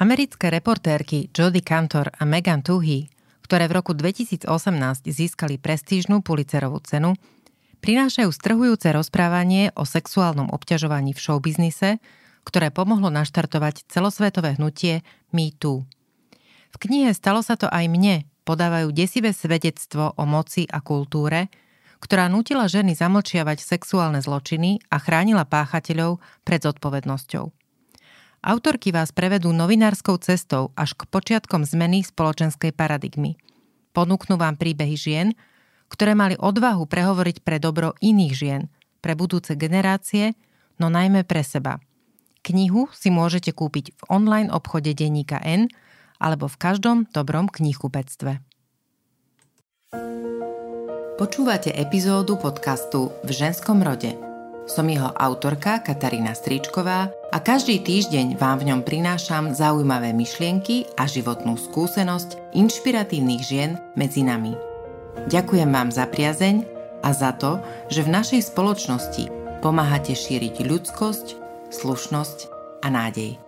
Americké reportérky Jodie Cantor a Megan Tuhy, ktoré v roku 2018 získali prestížnú Pulitzerovú cenu, prinášajú strhujúce rozprávanie o sexuálnom obťažovaní v showbiznise, ktoré pomohlo naštartovať celosvetové hnutie Me Too. V knihe Stalo sa to aj mne podávajú desivé svedectvo o moci a kultúre, ktorá nutila ženy zamlčiavať sexuálne zločiny a chránila páchateľov pred zodpovednosťou. Autorky vás prevedú novinárskou cestou až k počiatkom zmeny spoločenskej paradigmy. Ponúknú vám príbehy žien, ktoré mali odvahu prehovoriť pre dobro iných žien, pre budúce generácie, no najmä pre seba. Knihu si môžete kúpiť v online obchode denníka N alebo v každom dobrom knihkupectve. Počúvate epizódu podcastu V ženskom rode – som jeho autorka Katarína Stričková a každý týždeň vám v ňom prinášam zaujímavé myšlienky a životnú skúsenosť inšpiratívnych žien medzi nami. Ďakujem vám za priazeň a za to, že v našej spoločnosti pomáhate šíriť ľudskosť, slušnosť a nádej.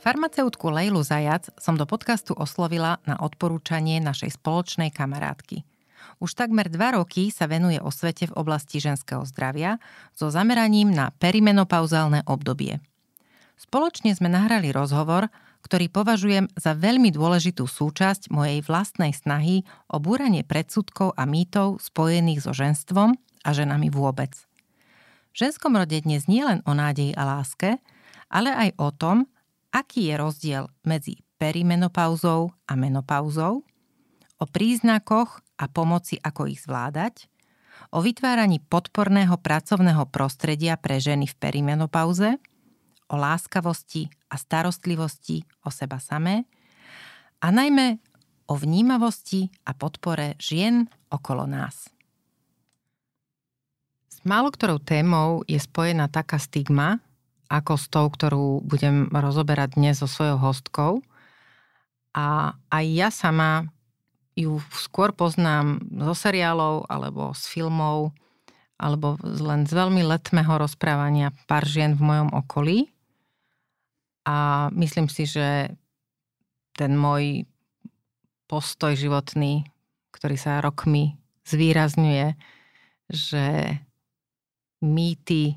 Farmaceutku Lejlu Zajac som do podcastu oslovila na odporúčanie našej spoločnej kamarátky – už takmer dva roky sa venuje osvete v oblasti ženského zdravia so zameraním na perimenopauzálne obdobie. Spoločne sme nahrali rozhovor, ktorý považujem za veľmi dôležitú súčasť mojej vlastnej snahy o búranie predsudkov a mýtov spojených so ženstvom a ženami vôbec. V ženskom rode dnes nie len o nádeji a láske, ale aj o tom, aký je rozdiel medzi perimenopauzou a menopauzou, o príznakoch a pomoci, ako ich zvládať, o vytváraní podporného pracovného prostredia pre ženy v perimenopauze, o láskavosti a starostlivosti o seba samé a najmä o vnímavosti a podpore žien okolo nás. S málo ktorou témou je spojená taká stigma, ako s tou, ktorú budem rozoberať dnes so svojou hostkou. A aj ja sama ju skôr poznám zo seriálov alebo z filmov alebo len z veľmi letmého rozprávania pár žien v mojom okolí. A myslím si, že ten môj postoj životný, ktorý sa rokmi zvýrazňuje, že mýty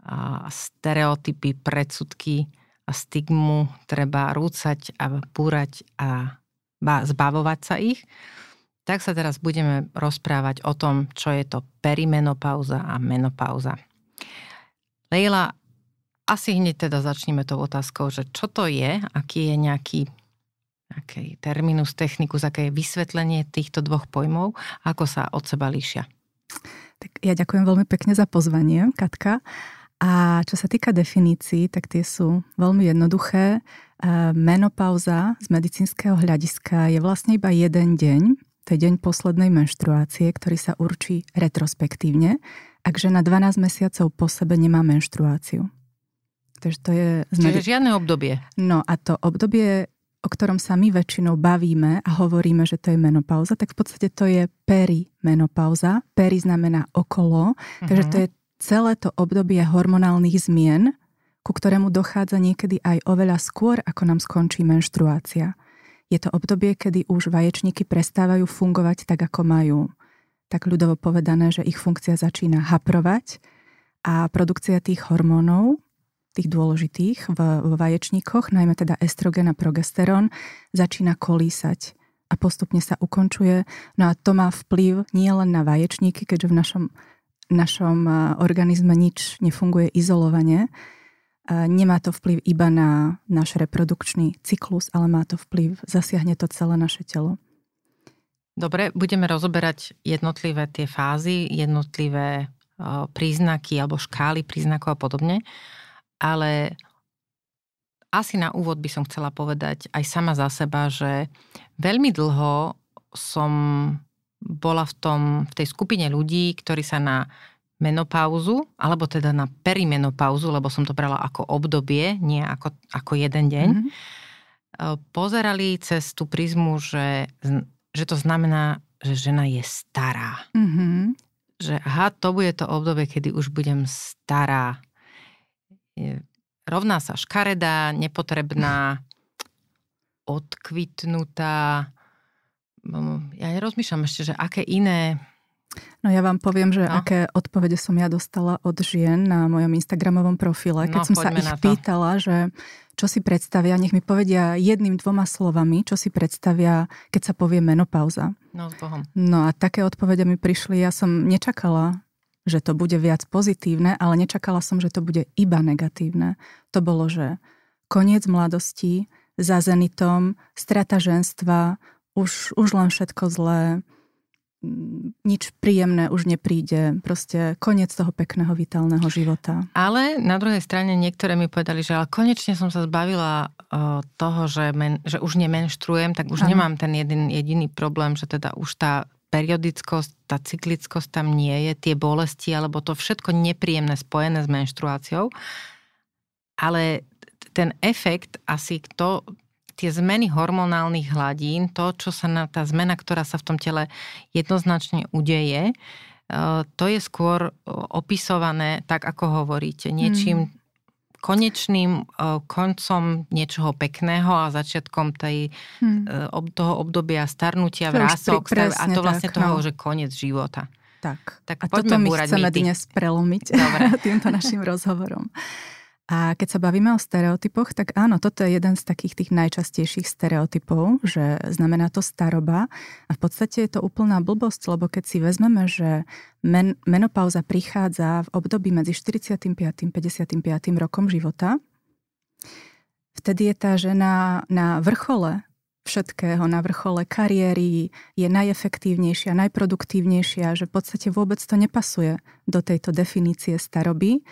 a stereotypy, predsudky a stigmu treba rúcať a búrať a zbavovať sa ich, tak sa teraz budeme rozprávať o tom, čo je to perimenopauza a menopauza. Leila, asi hneď teda začneme tou otázkou, že čo to je, aký je nejaký aký terminus technicus, aké je vysvetlenie týchto dvoch pojmov, ako sa od seba líšia. Tak ja ďakujem veľmi pekne za pozvanie, Katka. A čo sa týka definícií, tak tie sú veľmi jednoduché. Menopauza z medicínskeho hľadiska je vlastne iba jeden deň, to je deň poslednej menštruácie, ktorý sa určí retrospektívne, ak žena 12 mesiacov po sebe nemá menštruáciu. Takže to je... Čiže žiadne obdobie. No a to obdobie, o ktorom sa my väčšinou bavíme a hovoríme, že to je menopauza, tak v podstate to je perimenopauza. Peri znamená okolo, uh-huh. takže to mhm. je celé to obdobie hormonálnych zmien, ku ktorému dochádza niekedy aj oveľa skôr, ako nám skončí menštruácia. Je to obdobie, kedy už vaječníky prestávajú fungovať tak, ako majú. Tak ľudovo povedané, že ich funkcia začína haprovať a produkcia tých hormónov, tých dôležitých v, v vaječníkoch, najmä teda estrogen a progesterón, začína kolísať a postupne sa ukončuje. No a to má vplyv nie len na vaječníky, keďže v našom, našom organizme nič nefunguje izolovane, Nemá to vplyv iba na náš reprodukčný cyklus, ale má to vplyv, zasiahne to celé naše telo. Dobre, budeme rozoberať jednotlivé tie fázy, jednotlivé príznaky alebo škály príznakov a podobne, ale asi na úvod by som chcela povedať aj sama za seba, že veľmi dlho som bola v, tom, v tej skupine ľudí, ktorí sa na menopauzu, alebo teda na perimenopauzu, lebo som to brala ako obdobie, nie ako, ako jeden deň, mm-hmm. pozerali cez tú prizmu, že, že to znamená, že žena je stará. Mm-hmm. Že aha, to bude to obdobie, kedy už budem stará. rovná sa škaredá, nepotrebná, odkvitnutá. Ja nerozmýšľam ešte, že aké iné No ja vám poviem, že no. aké odpovede som ja dostala od žien na mojom Instagramovom profile, keď no, som sa ich pýtala, že čo si predstavia, nech mi povedia jedným, dvoma slovami, čo si predstavia, keď sa povie menopauza. No s Bohom. No a také odpovede mi prišli, ja som nečakala, že to bude viac pozitívne, ale nečakala som, že to bude iba negatívne. To bolo, že koniec mladosti, za zenitom, strata ženstva, už, už len všetko zlé, nič príjemné už nepríde. Proste koniec toho pekného, vitálneho života. Ale na druhej strane niektoré mi povedali, že ale konečne som sa zbavila uh, toho, že, men, že už nemenštruujem, tak už ano. nemám ten jeden jediný problém, že teda už tá periodickosť, tá cyklickosť tam nie je, tie bolesti, alebo to všetko nepríjemné spojené s menštruáciou. Ale ten efekt asi to, tie zmeny hormonálnych hladín, to, čo sa na, tá zmena, ktorá sa v tom tele jednoznačne udeje, e, to je skôr e, opisované tak, ako hovoríte, niečím mm. konečným e, koncom niečoho pekného a začiatkom tej, mm. toho obdobia starnutia, vrások a to vlastne tak, toho, no. že koniec života. Tak. tak a toto my chceme mýty. dnes prelomiť Dobre. týmto našim rozhovorom. A keď sa bavíme o stereotypoch, tak áno, toto je jeden z takých tých najčastejších stereotypov, že znamená to staroba. A v podstate je to úplná blbosť, lebo keď si vezmeme, že men, menopauza prichádza v období medzi 45. a 55. rokom života, vtedy je tá žena na vrchole všetkého, na vrchole kariéry, je najefektívnejšia, najproduktívnejšia, že v podstate vôbec to nepasuje do tejto definície staroby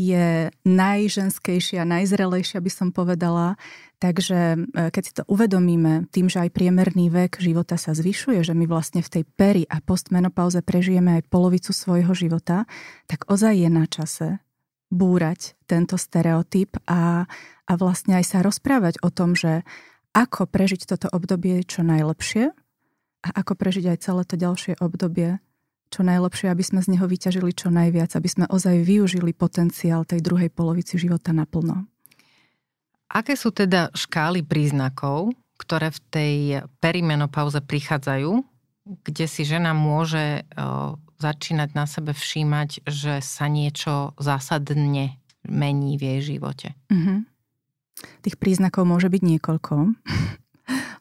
je najženskejšia, najzrelejšia by som povedala. Takže e, keď si to uvedomíme tým, že aj priemerný vek života sa zvyšuje, že my vlastne v tej peri a postmenopauze prežijeme aj polovicu svojho života, tak ozaj je na čase búrať tento stereotyp a, a vlastne aj sa rozprávať o tom, že ako prežiť toto obdobie čo najlepšie a ako prežiť aj celé to ďalšie obdobie čo najlepšie, aby sme z neho vyťažili čo najviac, aby sme ozaj využili potenciál tej druhej polovici života naplno. Aké sú teda škály príznakov, ktoré v tej perimenopauze prichádzajú, kde si žena môže o, začínať na sebe všímať, že sa niečo zásadne mení v jej živote? Mm-hmm. Tých príznakov môže byť niekoľko.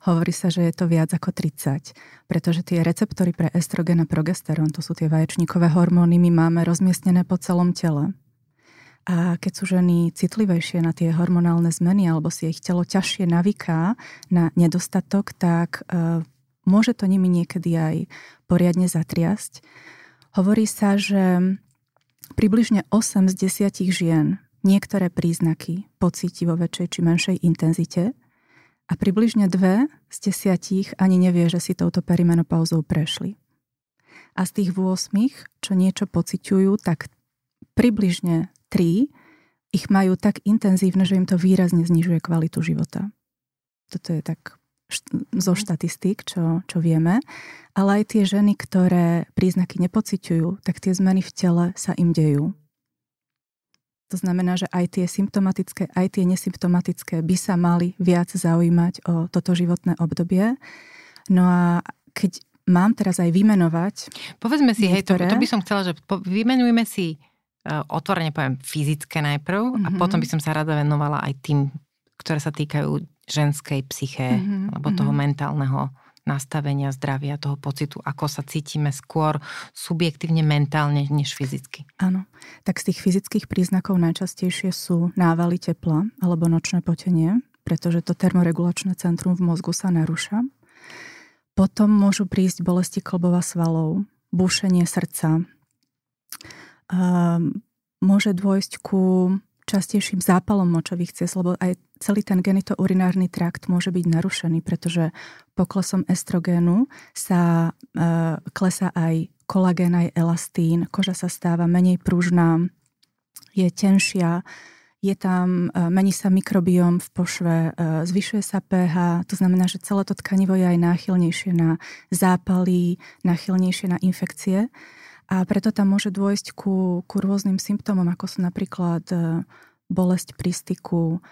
Hovorí sa, že je to viac ako 30, pretože tie receptory pre estrogen a progesterón, to sú tie vaječníkové hormóny, my máme rozmiestnené po celom tele. A keď sú ženy citlivejšie na tie hormonálne zmeny alebo si ich telo ťažšie navyká na nedostatok, tak e, môže to nimi niekedy aj poriadne zatriasť. Hovorí sa, že približne 8 z 10 žien niektoré príznaky pocíti vo väčšej či menšej intenzite a približne dve z desiatich ani nevie, že si touto perimenopauzou prešli. A z tých 8, čo niečo pociťujú, tak približne 3 ich majú tak intenzívne, že im to výrazne znižuje kvalitu života. Toto je tak zo štatistík, čo, čo vieme. Ale aj tie ženy, ktoré príznaky nepociťujú, tak tie zmeny v tele sa im dejú. To znamená, že aj tie symptomatické, aj tie nesymptomatické by sa mali viac zaujímať o toto životné obdobie. No a keď mám teraz aj vymenovať... Povedzme si, niektoré... hej, to, to by som chcela, že po, vymenujeme si, uh, otvorene poviem, fyzické najprv mm-hmm. a mhm. potom by som sa rada venovala aj tým, ktoré sa týkajú ženskej psyché mm-hmm. alebo toho mm-hmm. mentálneho nastavenia zdravia, toho pocitu, ako sa cítime skôr subjektívne mentálne než fyzicky. Áno. Tak z tých fyzických príznakov najčastejšie sú návaly tepla alebo nočné potenie, pretože to termoregulačné centrum v mozgu sa narúša. Potom môžu prísť bolesti klbova svalov, búšenie srdca. Um, môže dôjsť ku častejším zápalom močových ciest, lebo aj celý ten genitourinárny trakt môže byť narušený, pretože poklesom estrogénu sa e, klesá aj kolagén, aj elastín, koža sa stáva menej pružná, je tenšia, je tam, e, mení sa mikrobióm v pošve, e, zvyšuje sa pH, to znamená, že celé to tkanivo je aj náchylnejšie na zápaly, náchylnejšie na infekcie. A preto tam môže dôjsť ku, ku rôznym symptómom, ako sú napríklad e, bolesť pri styku,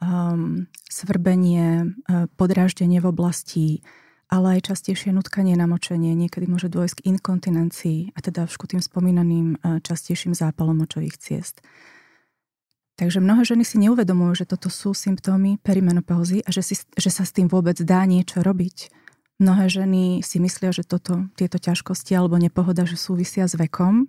um, svrbenie, uh, podráždenie v oblasti, ale aj častejšie nutkanie, namočenie, niekedy môže dôjsť k inkontinencii a teda všku tým spomínaným uh, častejším zápalom močových ciest. Takže mnohé ženy si neuvedomujú, že toto sú symptómy perimenopauzy a že, si, že sa s tým vôbec dá niečo robiť. Mnohé ženy si myslia, že toto, tieto ťažkosti alebo nepohoda, že súvisia s vekom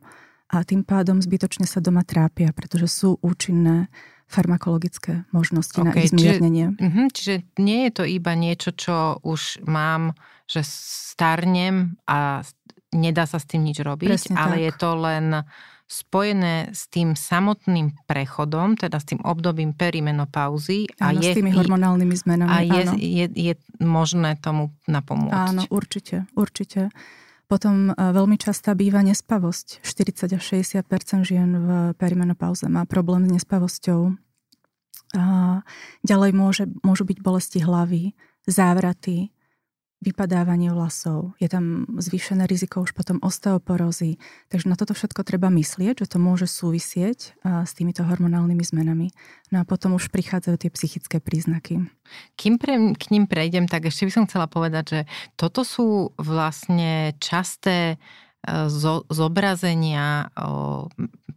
a tým pádom zbytočne sa doma trápia, pretože sú účinné farmakologické možnosti okay, na ich zmiernenie. Čiže, uh, čiže nie je to iba niečo, čo už mám, že starnem a nedá sa s tým nič robiť, Presne ale tak. je to len spojené s tým samotným prechodom, teda s tým obdobím perimenopauzy. Áno, a je, s tými hormonálnymi zmenami. A je, je, je možné tomu napomôcť. Áno, určite, určite. Potom e, veľmi častá býva nespavosť. 40 až 60 žien v perimenopauze má problém s nespavosťou. A ďalej môže, môžu byť bolesti hlavy, závraty, vypadávanie vlasov, je tam zvýšené riziko už potom osteoporózy. Takže na toto všetko treba myslieť, že to môže súvisieť s týmito hormonálnymi zmenami. No a potom už prichádzajú tie psychické príznaky. Kým pre, k ním prejdem, tak ešte by som chcela povedať, že toto sú vlastne časté e, zo, zobrazenia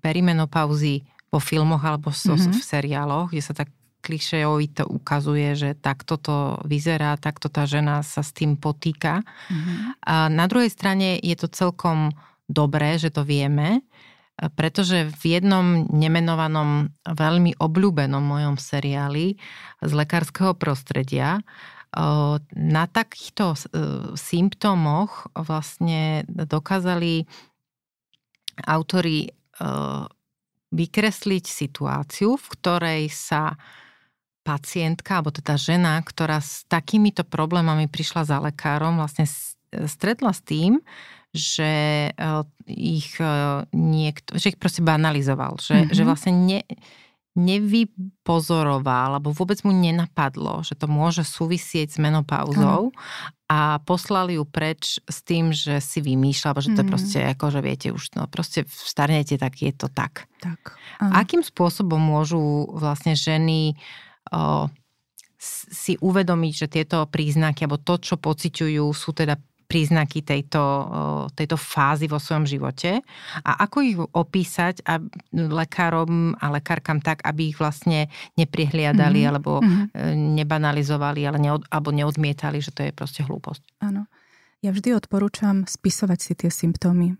perimenopauzy vo filmoch alebo so, mm-hmm. v seriáloch, kde sa tak klišejovito ukazuje, že takto to vyzerá, takto tá žena sa s tým potýka. Mm-hmm. A na druhej strane je to celkom dobré, že to vieme, pretože v jednom nemenovanom, veľmi obľúbenom mojom seriáli z lekárskeho prostredia na takýchto e, symptómoch vlastne dokázali autori e, vykresliť situáciu, v ktorej sa pacientka, alebo teda žena, ktorá s takýmito problémami prišla za lekárom, vlastne stretla s tým, že eh, ich eh, niekto, že ich proste banalizoval, že, mm-hmm. že vlastne ne, nevypozoroval, alebo vôbec mu nenapadlo, že to môže súvisieť s menopauzou a poslali ju preč s tým, že si vymýšľa, že to je mhm. proste ako, že viete už, no proste starnete, tak je to tak. tak Akým spôsobom môžu vlastne ženy o, si uvedomiť, že tieto príznaky, alebo to, čo pociťujú, sú teda príznaky tejto, tejto fázy vo svojom živote a ako ich opísať a lekárom a lekárkam tak, aby ich vlastne neprihliadali mm-hmm. alebo mm-hmm. nebanalizovali ale neod, alebo neodmietali, že to je proste hlúposť. Áno. Ja vždy odporúčam spisovať si tie symptómy.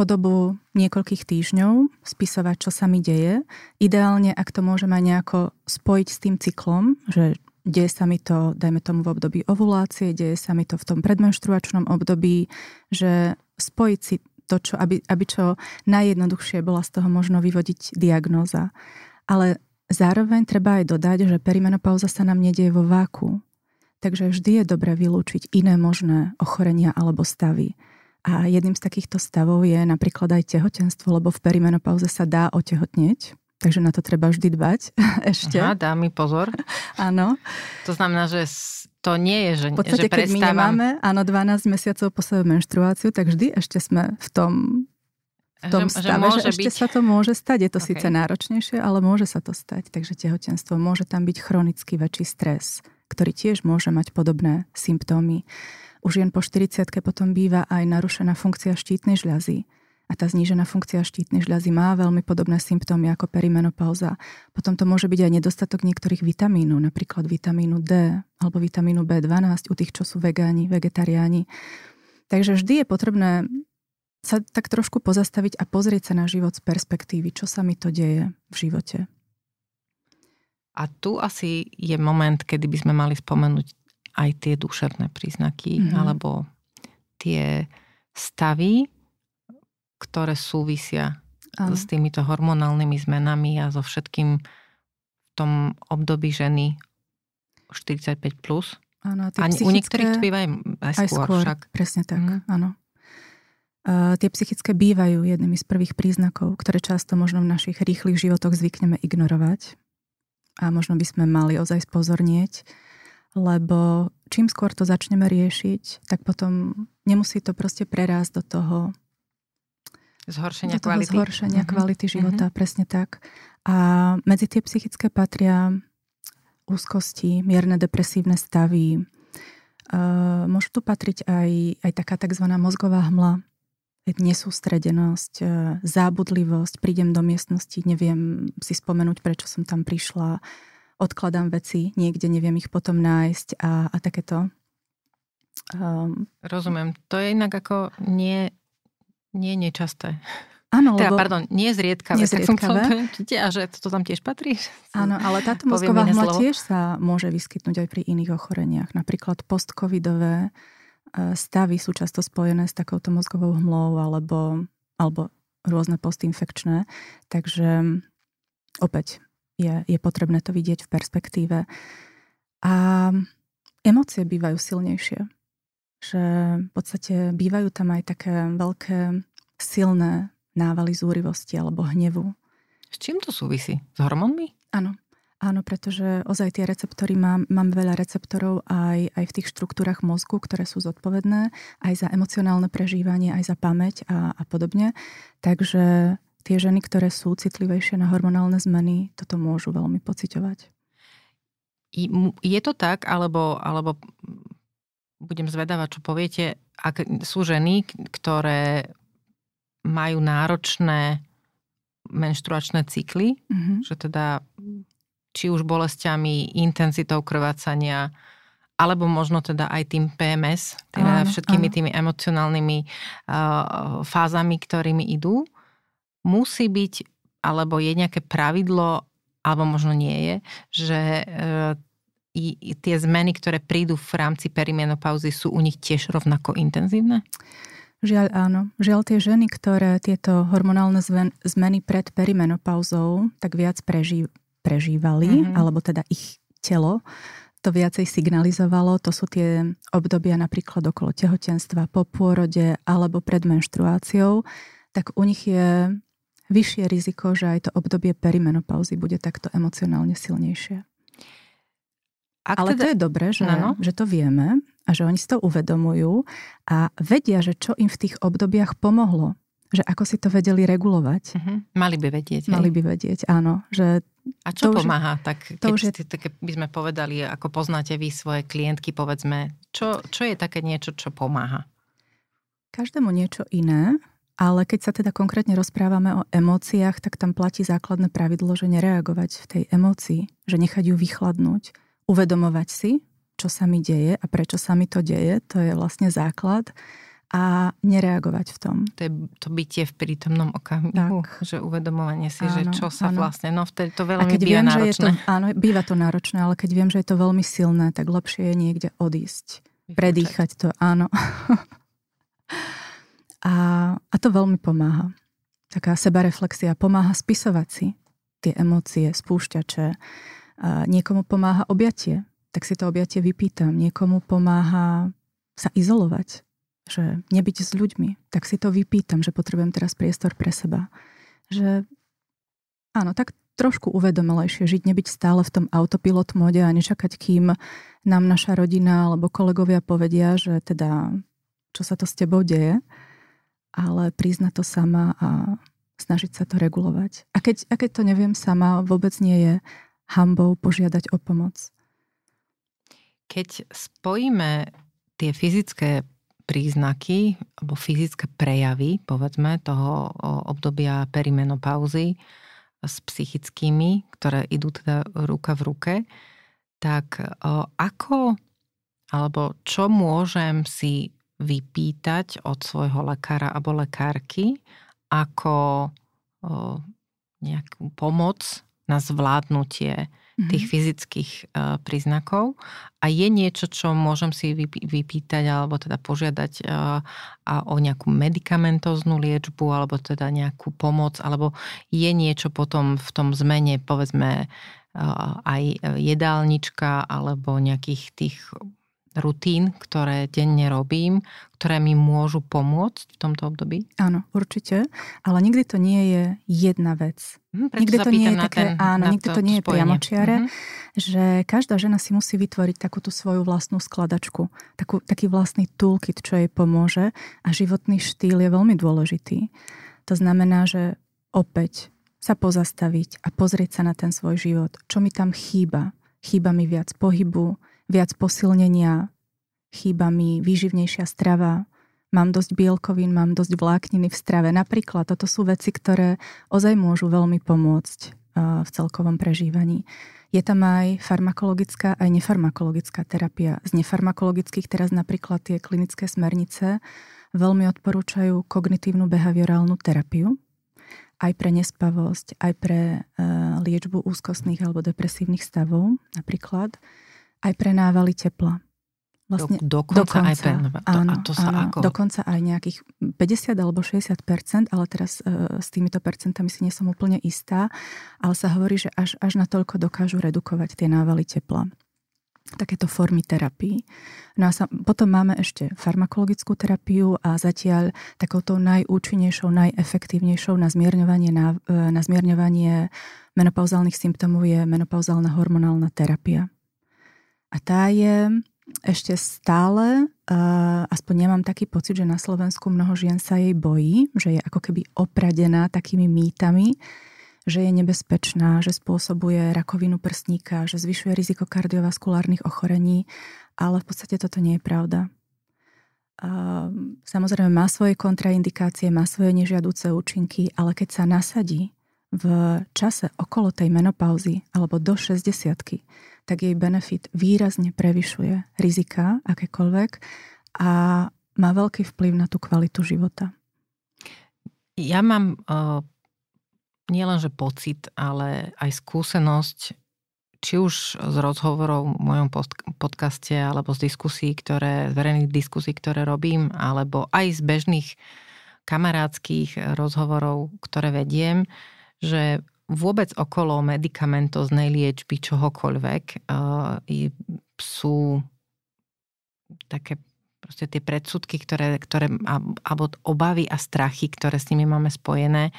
Po dobu niekoľkých týždňov spisovať, čo sa mi deje. Ideálne, ak to môžem aj nejako spojiť s tým cyklom, že Deje sa mi to, dajme tomu, v období ovulácie, deje sa mi to v tom predmenštruačnom období, že spojiť si to, čo, aby, aby čo najjednoduchšie bola z toho možno vyvodiť diagnóza. Ale zároveň treba aj dodať, že perimenopauza sa nám nedieje vo váku. Takže vždy je dobre vylúčiť iné možné ochorenia alebo stavy. A jedným z takýchto stavov je napríklad aj tehotenstvo, lebo v perimenopauze sa dá otehotnieť. Takže na to treba vždy dbať ešte. Aha, dá mi pozor. áno. To znamená, že to nie je, že, v podstate, že prestávam... keď my nemáme, áno, 12 mesiacov po sebe menštruáciu, tak vždy ešte sme v tom, v tom že, stave, že, že ešte byť... sa to môže stať. Je to okay. síce náročnejšie, ale môže sa to stať. Takže tehotenstvo môže tam byť chronický väčší stres, ktorý tiež môže mať podobné symptómy. Už jen po 40 potom býva aj narušená funkcia štítnej žľazy a tá znížená funkcia štítnej žľazy má veľmi podobné symptómy ako perimenopauza. Potom to môže byť aj nedostatok niektorých vitamínov, napríklad vitamínu D alebo vitamínu B12 u tých, čo sú vegáni, vegetariáni. Takže vždy je potrebné sa tak trošku pozastaviť a pozrieť sa na život z perspektívy, čo sa mi to deje v živote. A tu asi je moment, kedy by sme mali spomenúť aj tie duševné príznaky, mm-hmm. alebo tie stavy, ktoré súvisia Áno. s týmito hormonálnymi zmenami a so všetkým v tom období ženy 45+. Plus. Áno, a, psychické... u niektorých to býva aj, aj skôr, aj skôr však. Presne tak, mm. áno. Uh, tie psychické bývajú jednými z prvých príznakov, ktoré často možno v našich rýchlych životoch zvykneme ignorovať. A možno by sme mali ozaj spozornieť, lebo čím skôr to začneme riešiť, tak potom nemusí to proste prerásť do toho Zhoršenia do toho kvality. zhoršenia uh-huh. kvality života, uh-huh. presne tak. A medzi tie psychické patria úzkosti, mierne depresívne stavy. Uh, môžu tu patriť aj, aj taká tzv. mozgová hmla, nesústredenosť, uh, zábudlivosť, prídem do miestnosti, neviem si spomenúť, prečo som tam prišla, odkladám veci, niekde neviem ich potom nájsť a, a takéto. Um, Rozumiem. To je inak ako nie, nie nečasté. Áno, teda, lebo... pardon, nie zriedkavé, nie zriedkavé. Tak som a že to tam tiež patrí? Áno, ale táto mozgová hmla tiež sa môže vyskytnúť aj pri iných ochoreniach. Napríklad postcovidové e, stavy sú často spojené s takouto mozgovou hmlou alebo, alebo rôzne postinfekčné. Takže opäť je, je potrebné to vidieť v perspektíve. A emócie bývajú silnejšie. Že v podstate bývajú tam aj také veľké silné návaly zúrivosti alebo hnevu. S čím to súvisí? S hormónmi? Áno. Áno, pretože ozaj tie receptory mám, mám veľa receptorov aj, aj v tých štruktúrach mozgu, ktoré sú zodpovedné aj za emocionálne prežívanie, aj za pamäť a, a podobne. Takže tie ženy, ktoré sú citlivejšie na hormonálne zmeny, toto môžu veľmi pociťovať. Je to tak, alebo, alebo budem zvedavať, čo poviete, ak sú ženy, ktoré majú náročné menštruačné cykly, mm-hmm. že teda či už bolestiami, intenzitou krvácania, alebo možno teda aj tým PMS, teda áno, všetkými áno. tými emocionálnymi uh, fázami, ktorými idú, musí byť, alebo je nejaké pravidlo, alebo možno nie je, že i, i tie zmeny, ktoré prídu v rámci perimenopauzy, sú u nich tiež rovnako intenzívne? Žiaľ áno. Žiaľ tie ženy, ktoré tieto hormonálne zmeny pred perimenopauzou tak viac preží, prežívali, mm-hmm. alebo teda ich telo to viacej signalizovalo, to sú tie obdobia napríklad okolo tehotenstva, po pôrode alebo pred menštruáciou, tak u nich je vyššie riziko, že aj to obdobie perimenopauzy bude takto emocionálne silnejšie. Ak Ale teda... to je dobré, že, že to vieme a že oni si to uvedomujú a vedia, že čo im v tých obdobiach pomohlo. Že ako si to vedeli regulovať. Uh-huh. Mali by vedieť. Mali hej? by vedieť, áno. Že a čo to pomáha? Už, tak keď to už je... také by sme povedali, ako poznáte vy svoje klientky, povedzme, čo, čo je také niečo, čo pomáha? Každému niečo iné, ale keď sa teda konkrétne rozprávame o emóciách, tak tam platí základné pravidlo, že nereagovať v tej emócii, že nechať ju vychladnúť uvedomovať si, čo sa mi deje a prečo sa mi to deje, to je vlastne základ a nereagovať v tom. To je to bytie v prítomnom okamihu, tak. že uvedomovanie si, áno, že čo sa áno. vlastne, no vtedy to veľmi keď býva viem, náročné. Že je to, áno, býva to náročné, ale keď viem, že je to veľmi silné, tak lepšie je niekde odísť. Vychúčať. Predýchať to, áno. a, a to veľmi pomáha. Taká sebareflexia pomáha spisovať si tie emócie, spúšťače, a niekomu pomáha objatie, tak si to objatie vypýtam. Niekomu pomáha sa izolovať, že nebyť s ľuďmi, tak si to vypýtam, že potrebujem teraz priestor pre seba. Že áno, tak trošku uvedomelejšie žiť, nebyť stále v tom autopilot mode a nečakať, kým nám naša rodina alebo kolegovia povedia, že teda čo sa to s tebou deje, ale priznať to sama a snažiť sa to regulovať. A keď, a keď to neviem sama, vôbec nie je hambou požiadať o pomoc. Keď spojíme tie fyzické príznaky alebo fyzické prejavy, povedzme, toho obdobia perimenopauzy s psychickými, ktoré idú teda ruka v ruke, tak ako alebo čo môžem si vypýtať od svojho lekára alebo lekárky ako nejakú pomoc na zvládnutie tých mhm. fyzických uh, príznakov. A je niečo, čo môžem si vypýtať alebo teda požiadať uh, a o nejakú medicamentóznu liečbu alebo teda nejakú pomoc, alebo je niečo potom v tom zmene, povedzme, uh, aj jedálnička alebo nejakých tých rutín, ktoré denne robím, ktoré mi môžu pomôcť v tomto období? Áno, určite. Ale nikdy to nie je jedna vec. Hm, nikdy to nie je také, ten, áno, nikdy to, to nie je priamočiare, mm-hmm. že každá žena si musí vytvoriť takúto svoju vlastnú skladačku, takú, taký vlastný toolkit, čo jej pomôže a životný štýl je veľmi dôležitý. To znamená, že opäť sa pozastaviť a pozrieť sa na ten svoj život. Čo mi tam chýba? Chýba mi viac pohybu, viac posilnenia, chýba mi výživnejšia strava, mám dosť bielkovín, mám dosť vlákniny v strave. Napríklad toto sú veci, ktoré ozaj môžu veľmi pomôcť v celkovom prežívaní. Je tam aj farmakologická, aj nefarmakologická terapia. Z nefarmakologických teraz napríklad tie klinické smernice veľmi odporúčajú kognitívnu behaviorálnu terapiu, aj pre nespavosť, aj pre e, liečbu úzkostných alebo depresívnych stavov napríklad, aj pre návaly tepla. Vlastne, Do, dokonca, dokonca aj pre... Áno, a to sa áno, ako... Dokonca aj nejakých 50 alebo 60% ale teraz e, s týmito percentami si nie som úplne istá, ale sa hovorí, že až, až na toľko dokážu redukovať tie návaly tepla takéto formy terapii. No a sa, potom máme ešte farmakologickú terapiu a zatiaľ takouto najúčinnejšou, najefektívnejšou na zmierňovanie, na, e, na zmierňovanie menopauzálnych symptómov je menopauzálna hormonálna terapia. A tá je ešte stále, uh, aspoň nemám taký pocit, že na Slovensku mnoho žien sa jej bojí, že je ako keby opradená takými mýtami, že je nebezpečná, že spôsobuje rakovinu prstníka, že zvyšuje riziko kardiovaskulárnych ochorení, ale v podstate toto nie je pravda. Samozrejme má svoje kontraindikácie, má svoje nežiaduce účinky, ale keď sa nasadí v čase okolo tej menopauzy alebo do 60 tak jej benefit výrazne prevyšuje rizika akékoľvek a má veľký vplyv na tú kvalitu života. Ja mám uh, nielenže pocit, ale aj skúsenosť, či už z rozhovorov v mojom podcaste, alebo z diskusí, ktoré, z verejných diskusí, ktoré robím, alebo aj z bežných kamarádskych rozhovorov, ktoré vediem, že vôbec okolo medicamentoznej liečby čohokoľvek sú také proste tie predsudky, ktoré, ktoré, alebo obavy a strachy, ktoré s nimi máme spojené.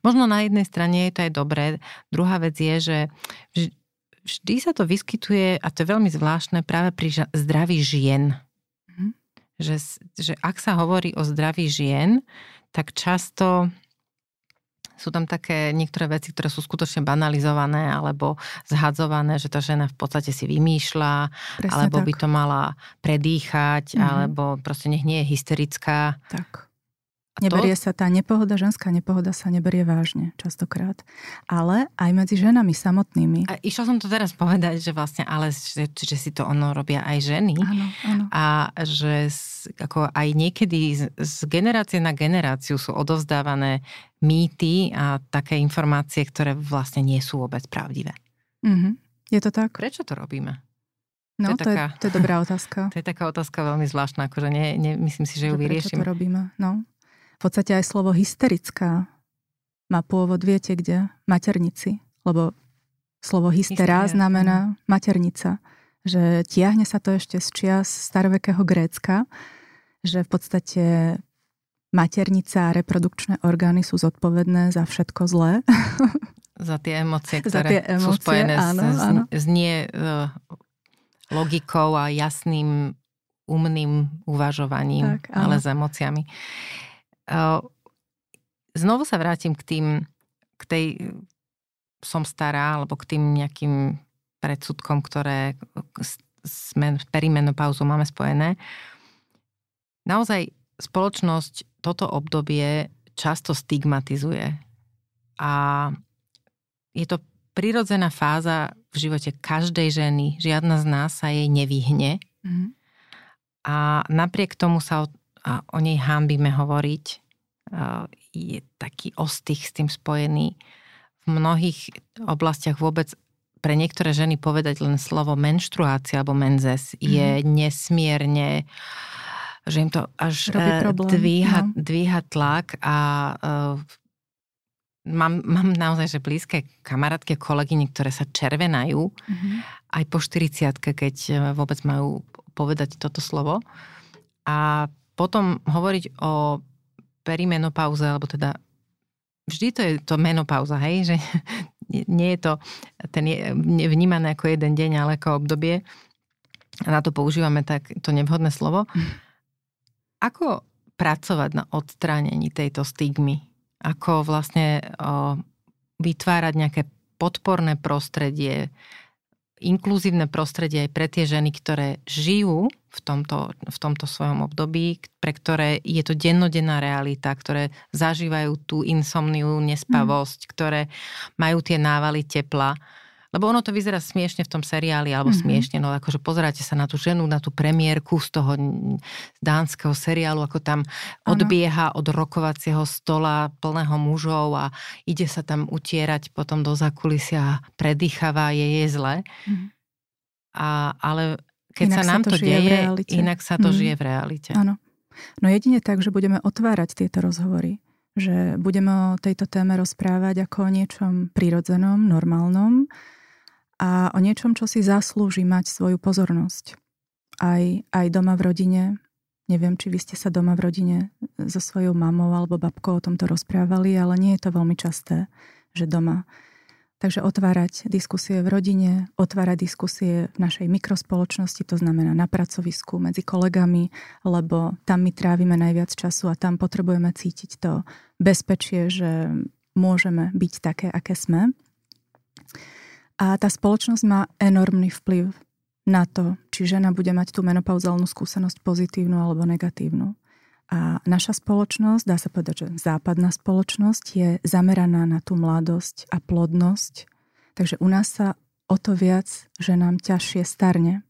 Možno na jednej strane je to aj dobré. Druhá vec je, že vždy sa to vyskytuje, a to je veľmi zvláštne, práve pri zdraví žien. Mm. Že, že ak sa hovorí o zdraví žien, tak často sú tam také niektoré veci, ktoré sú skutočne banalizované alebo zhadzované, že tá žena v podstate si vymýšľa, Presne alebo tak. by to mala predýchať, mm-hmm. alebo proste nech nie je hysterická. Tak. Neberie to... sa tá nepohoda, ženská nepohoda sa neberie vážne častokrát. Ale aj medzi ženami samotnými. A išla som to teraz povedať, že vlastne, ale že, že si to ono robia aj ženy. Áno, áno. A že ako aj niekedy z, z generácie na generáciu sú odovzdávané mýty a také informácie, ktoré vlastne nie sú vôbec pravdivé. Mm-hmm. Je to tak? Prečo to robíme? No, to je, to, taká, je, to je dobrá otázka. To je taká otázka veľmi zvláštna, akože nie, nie, myslím si, že ju vyriešime. Prečo to robíme? No. V podstate aj slovo hysterická má pôvod, viete kde? Maternici. Lebo slovo hystera Hysteria. znamená maternica. Že tiahne sa to ešte z čias starovekého Grécka, že v podstate maternica a reprodukčné orgány sú zodpovedné za všetko zlé. Za tie emócie, ktoré tie emócie, sú spojené áno, s, áno. s nie uh, logikou a jasným umným uvažovaním, tak, ale s emóciami. Znovu sa vrátim k tým, k tej som stará, alebo k tým nejakým predsudkom, ktoré s perimenopauzou máme spojené. Naozaj spoločnosť toto obdobie často stigmatizuje. A je to prirodzená fáza v živote každej ženy. Žiadna z nás sa jej nevyhne. Mm. A napriek tomu sa o a o nej hámbime hovoriť, je taký ostých s tým spojený. V mnohých oblastiach vôbec pre niektoré ženy povedať len slovo menštruácia alebo menzes mm. je mhm. nesmierne že im to až e, dvíha, no. dvíha tlak a uh, mám, mám naozaj že blízke kamarátke, kolegyne, ktoré sa červenajú mm-hmm. aj po 40 keď e, vôbec majú povedať toto slovo. A potom hovoriť o perimenopauze, alebo teda vždy to je to menopauza, hej, že nie je to ten je, vnímané ako jeden deň, ale ako obdobie. A na to používame tak to nevhodné slovo. Ako pracovať na odstránení tejto stigmy? ako vlastne o, vytvárať nejaké podporné prostredie, inkluzívne prostredie aj pre tie ženy, ktoré žijú v tomto, v tomto svojom období, pre ktoré je to dennodenná realita, ktoré zažívajú tú insomniu, nespavosť, mm. ktoré majú tie návaly tepla lebo ono to vyzerá smiešne v tom seriáli, alebo mm-hmm. smiešne, no akože pozeráte sa na tú ženu, na tú premiérku z toho dánskeho seriálu, ako tam ano. odbieha od rokovacieho stola plného mužov a ide sa tam utierať potom do zakulisia, predýchavá, je je zle. Mm-hmm. A, ale keď inak sa nám sa to, to deje, inak sa to mm. žije v realite. Áno. No jedine tak, že budeme otvárať tieto rozhovory že budeme o tejto téme rozprávať ako o niečom prirodzenom, normálnom a o niečom, čo si zaslúži mať svoju pozornosť. Aj, aj doma v rodine. Neviem, či vy ste sa doma v rodine so svojou mamou alebo babkou o tomto rozprávali, ale nie je to veľmi časté, že doma. Takže otvárať diskusie v rodine, otvárať diskusie v našej mikrospoločnosti, to znamená na pracovisku, medzi kolegami, lebo tam my trávime najviac času a tam potrebujeme cítiť to bezpečie, že môžeme byť také, aké sme. A tá spoločnosť má enormný vplyv na to, či žena bude mať tú menopauzálnu skúsenosť pozitívnu alebo negatívnu. A naša spoločnosť, dá sa povedať, že západná spoločnosť je zameraná na tú mladosť a plodnosť. Takže u nás sa o to viac, že nám ťažšie starne.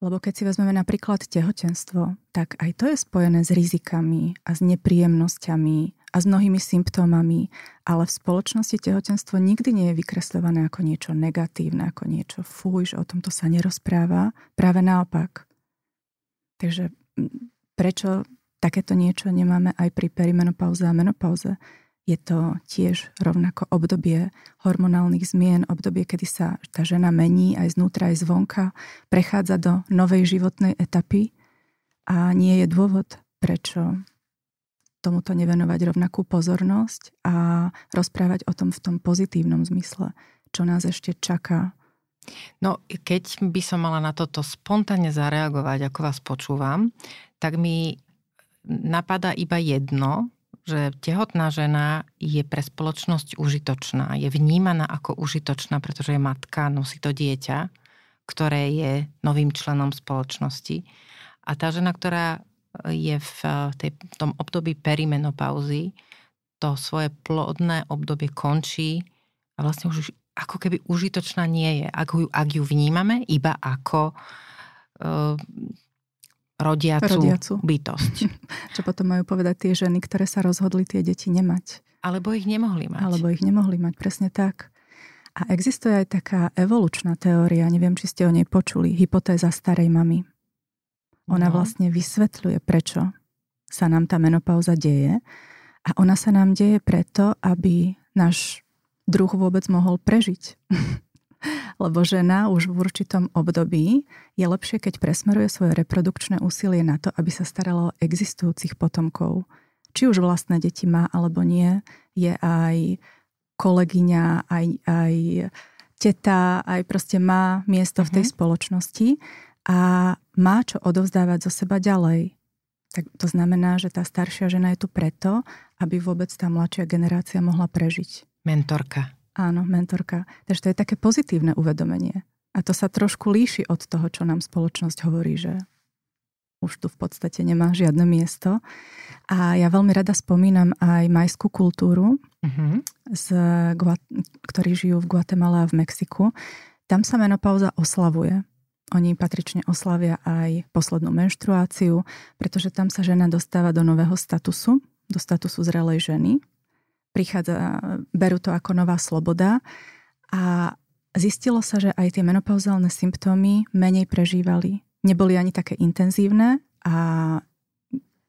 Lebo keď si vezmeme napríklad tehotenstvo, tak aj to je spojené s rizikami a s nepríjemnosťami a s mnohými symptómami, ale v spoločnosti tehotenstvo nikdy nie je vykresľované ako niečo negatívne, ako niečo fuj, že o tomto sa nerozpráva. Práve naopak. Takže prečo takéto niečo nemáme aj pri perimenopauze a menopauze? Je to tiež rovnako obdobie hormonálnych zmien, obdobie, kedy sa tá žena mení aj znútra, aj zvonka, prechádza do novej životnej etapy a nie je dôvod, prečo tomuto nevenovať rovnakú pozornosť a rozprávať o tom v tom pozitívnom zmysle, čo nás ešte čaká. No, keď by som mala na toto spontánne zareagovať, ako vás počúvam, tak mi napadá iba jedno, že tehotná žena je pre spoločnosť užitočná. Je vnímaná ako užitočná, pretože je matka, nosí to dieťa, ktoré je novým členom spoločnosti. A tá žena, ktorá je v, tej, v tom období perimenopauzy, to svoje plodné obdobie končí a vlastne už ako keby užitočná nie je. Ak ju, ak ju vnímame iba ako uh, rodiacu, rodiacu bytosť. Čo potom majú povedať tie ženy, ktoré sa rozhodli tie deti nemať. Alebo ich nemohli mať. Alebo ich nemohli mať, presne tak. A existuje aj taká evolučná teória, neviem, či ste o nej počuli, hypotéza starej mamy. Ona no. vlastne vysvetľuje, prečo sa nám tá menopauza deje. A ona sa nám deje preto, aby náš druh vôbec mohol prežiť. Lebo žena už v určitom období je lepšie, keď presmeruje svoje reprodukčné úsilie na to, aby sa staralo o existujúcich potomkov. Či už vlastné deti má alebo nie, je aj kolegyňa, aj, aj teta, aj proste má miesto uh-huh. v tej mhm. spoločnosti a má čo odovzdávať zo seba ďalej. Tak to znamená, že tá staršia žena je tu preto, aby vôbec tá mladšia generácia mohla prežiť. Mentorka. Áno, mentorka. Takže to je také pozitívne uvedomenie. A to sa trošku líši od toho, čo nám spoločnosť hovorí, že už tu v podstate nemá žiadne miesto. A ja veľmi rada spomínam aj majskú kultúru, uh-huh. z, ktorí žijú v Guatemala a v Mexiku. Tam sa menopauza oslavuje. Oni patrične oslavia aj poslednú menštruáciu, pretože tam sa žena dostáva do nového statusu, do statusu zrelej ženy. Prichádza, berú to ako nová sloboda a zistilo sa, že aj tie menopauzálne symptómy menej prežívali. Neboli ani také intenzívne a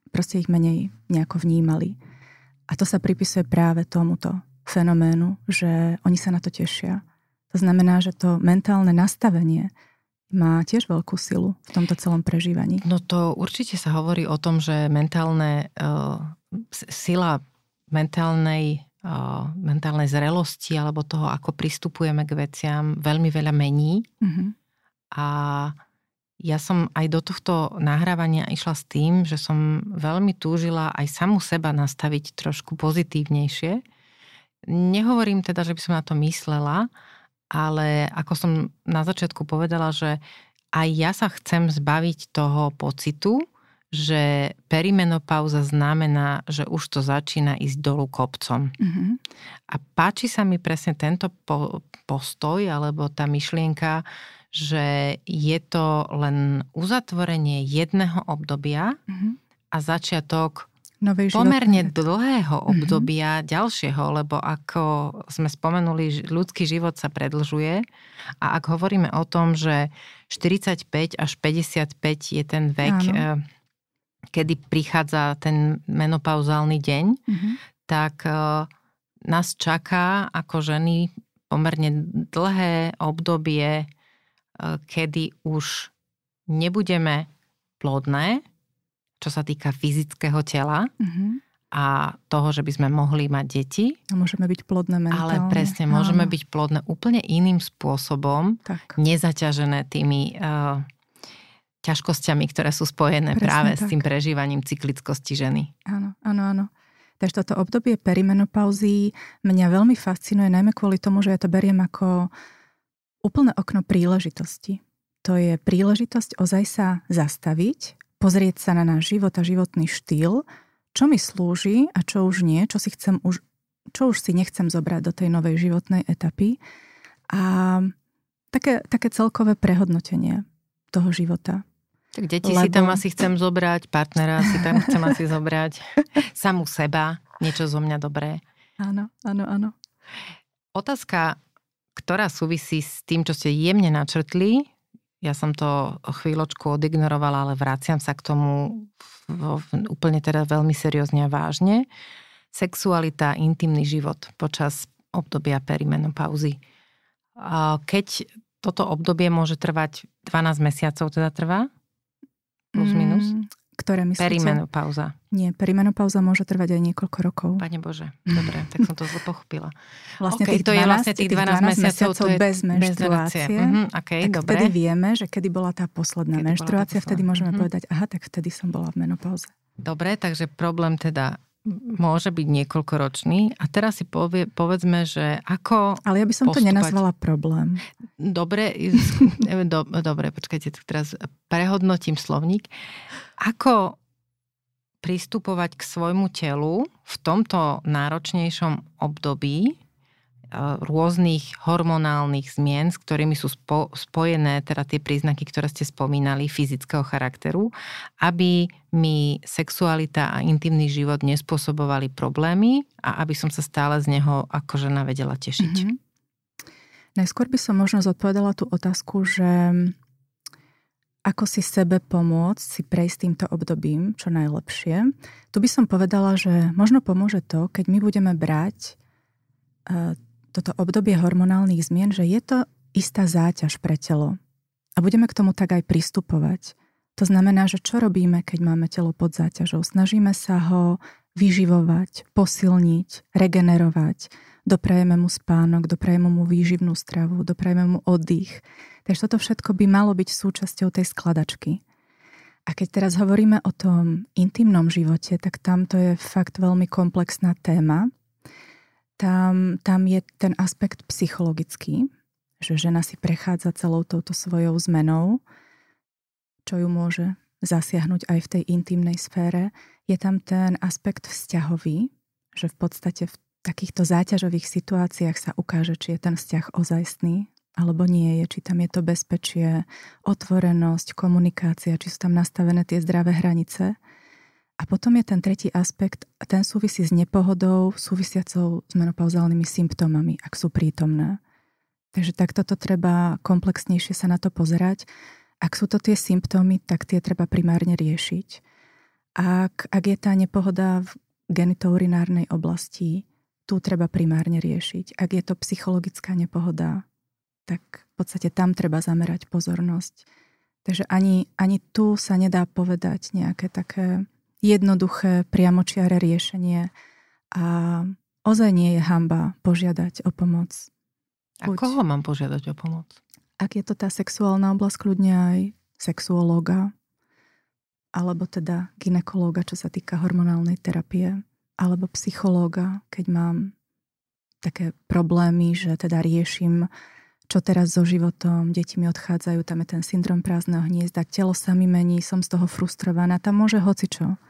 proste ich menej nejako vnímali. A to sa pripisuje práve tomuto fenoménu, že oni sa na to tešia. To znamená, že to mentálne nastavenie, má tiež veľkú silu v tomto celom prežívaní. No to určite sa hovorí o tom, že mentálne, uh, sila mentálnej, uh, mentálnej zrelosti alebo toho, ako pristupujeme k veciam, veľmi veľa mení. Mm-hmm. A ja som aj do tohto nahrávania išla s tým, že som veľmi túžila aj samu seba nastaviť trošku pozitívnejšie. Nehovorím teda, že by som na to myslela, ale ako som na začiatku povedala, že aj ja sa chcem zbaviť toho pocitu, že perimenopauza znamená, že už to začína ísť dolu kopcom. Mm-hmm. A páči sa mi presne tento po, postoj alebo tá myšlienka, že je to len uzatvorenie jedného obdobia mm-hmm. a začiatok Novej pomerne dlhého mhm. obdobia mm-hmm. ďalšieho, lebo ako sme spomenuli, ľudský život sa predlžuje a ak hovoríme o tom, že 45 až 55 je ten vek, Áno. Eh, kedy prichádza ten menopauzálny deň, mm-hmm. tak eh, nás čaká ako ženy pomerne dlhé obdobie Eh, kedy už nebudeme plodné, čo sa týka fyzického tela mm-hmm. a toho, že by sme mohli mať deti. A môžeme byť plodné mentálne. Ale presne, môžeme Áno. byť plodné úplne iným spôsobom, tak. nezaťažené tými uh, ťažkosťami, ktoré sú spojené presne práve tak. s tým prežívaním cyklickosti ženy. Áno, áno, áno. Takže toto obdobie perimenopauzy mňa veľmi fascinuje, najmä kvôli tomu, že ja to beriem ako úplné okno príležitosti. To je príležitosť ozaj sa zastaviť, pozrieť sa na náš život a životný štýl, čo mi slúži a čo už nie, čo si chcem už, čo už si nechcem zobrať do tej novej životnej etapy. A také, také celkové prehodnotenie toho života. Tak deti Lebo... si tam asi chcem zobrať, partnera si tam chcem asi zobrať, samú seba, niečo zo mňa dobré. Áno, áno, áno. Otázka ktorá súvisí s tým, čo ste jemne načrtli. Ja som to chvíľočku odignorovala, ale vraciam sa k tomu úplne teda veľmi seriózne a vážne. Sexualita, intimný život počas obdobia perimenopauzy. Keď toto obdobie môže trvať 12 mesiacov, teda trvá? Plus minus? Mm, ktoré myslíte? Perimenopauza. Nie, perimenopauza môže trvať aj niekoľko rokov. Pane Bože, dobre, tak som to zle pochopila. Vlastne okay, tých 12, to je vlastne tých 12, 12 mesiacov, mesiacov to je bez menštruácie. Mm-hmm, okay, tak dobre. vtedy vieme, že kedy bola tá posledná kedy menštruácia, vtedy môžeme mm-hmm. povedať, aha, tak vtedy som bola v menopauze. Dobre, takže problém teda môže byť niekoľkoročný. A teraz si povie, povedzme, že ako Ale ja by som postupať... to nenazvala problém. Dobre, do, dobre, počkajte, teraz prehodnotím slovník. Ako pristupovať k svojmu telu v tomto náročnejšom období, rôznych hormonálnych zmien, s ktorými sú spo, spojené teda tie príznaky, ktoré ste spomínali, fyzického charakteru, aby mi sexualita a intimný život nespôsobovali problémy a aby som sa stále z neho ako žena vedela tešiť. Mm-hmm. Najskôr by som možno zodpovedala tú otázku, že ako si sebe pomôcť si prejsť týmto obdobím čo najlepšie. Tu by som povedala, že možno pomôže to, keď my budeme brať eh, toto obdobie hormonálnych zmien, že je to istá záťaž pre telo. A budeme k tomu tak aj pristupovať. To znamená, že čo robíme, keď máme telo pod záťažou? Snažíme sa ho vyživovať, posilniť, regenerovať, doprajeme mu spánok, doprajeme mu výživnú stravu, doprajeme mu oddych. Takže toto všetko by malo byť súčasťou tej skladačky. A keď teraz hovoríme o tom intimnom živote, tak tam to je fakt veľmi komplexná téma, tam, tam je ten aspekt psychologický, že žena si prechádza celou touto svojou zmenou, čo ju môže zasiahnuť aj v tej intimnej sfére. Je tam ten aspekt vzťahový, že v podstate v takýchto záťažových situáciách sa ukáže, či je ten vzťah ozajstný alebo nie je, či tam je to bezpečie, otvorenosť, komunikácia, či sú tam nastavené tie zdravé hranice. A potom je ten tretí aspekt, a ten súvisí s nepohodou, súvisiacou s menopauzálnymi symptómami, ak sú prítomné. Takže takto to treba komplexnejšie sa na to pozerať. Ak sú to tie symptómy, tak tie treba primárne riešiť. Ak, ak je tá nepohoda v genitourinárnej oblasti, tu treba primárne riešiť. Ak je to psychologická nepohoda, tak v podstate tam treba zamerať pozornosť. Takže ani, ani tu sa nedá povedať nejaké také jednoduché, priamočiare riešenie a ozaj nie je hamba požiadať o pomoc. A koho mám požiadať o pomoc? Ak je to tá sexuálna oblasť, kľudne aj sexuológa, alebo teda ginekológa, čo sa týka hormonálnej terapie, alebo psychológa, keď mám také problémy, že teda riešim, čo teraz so životom, deti mi odchádzajú, tam je ten syndrom prázdneho hniezda, telo sa mi mení, som z toho frustrovaná, tam môže hocičo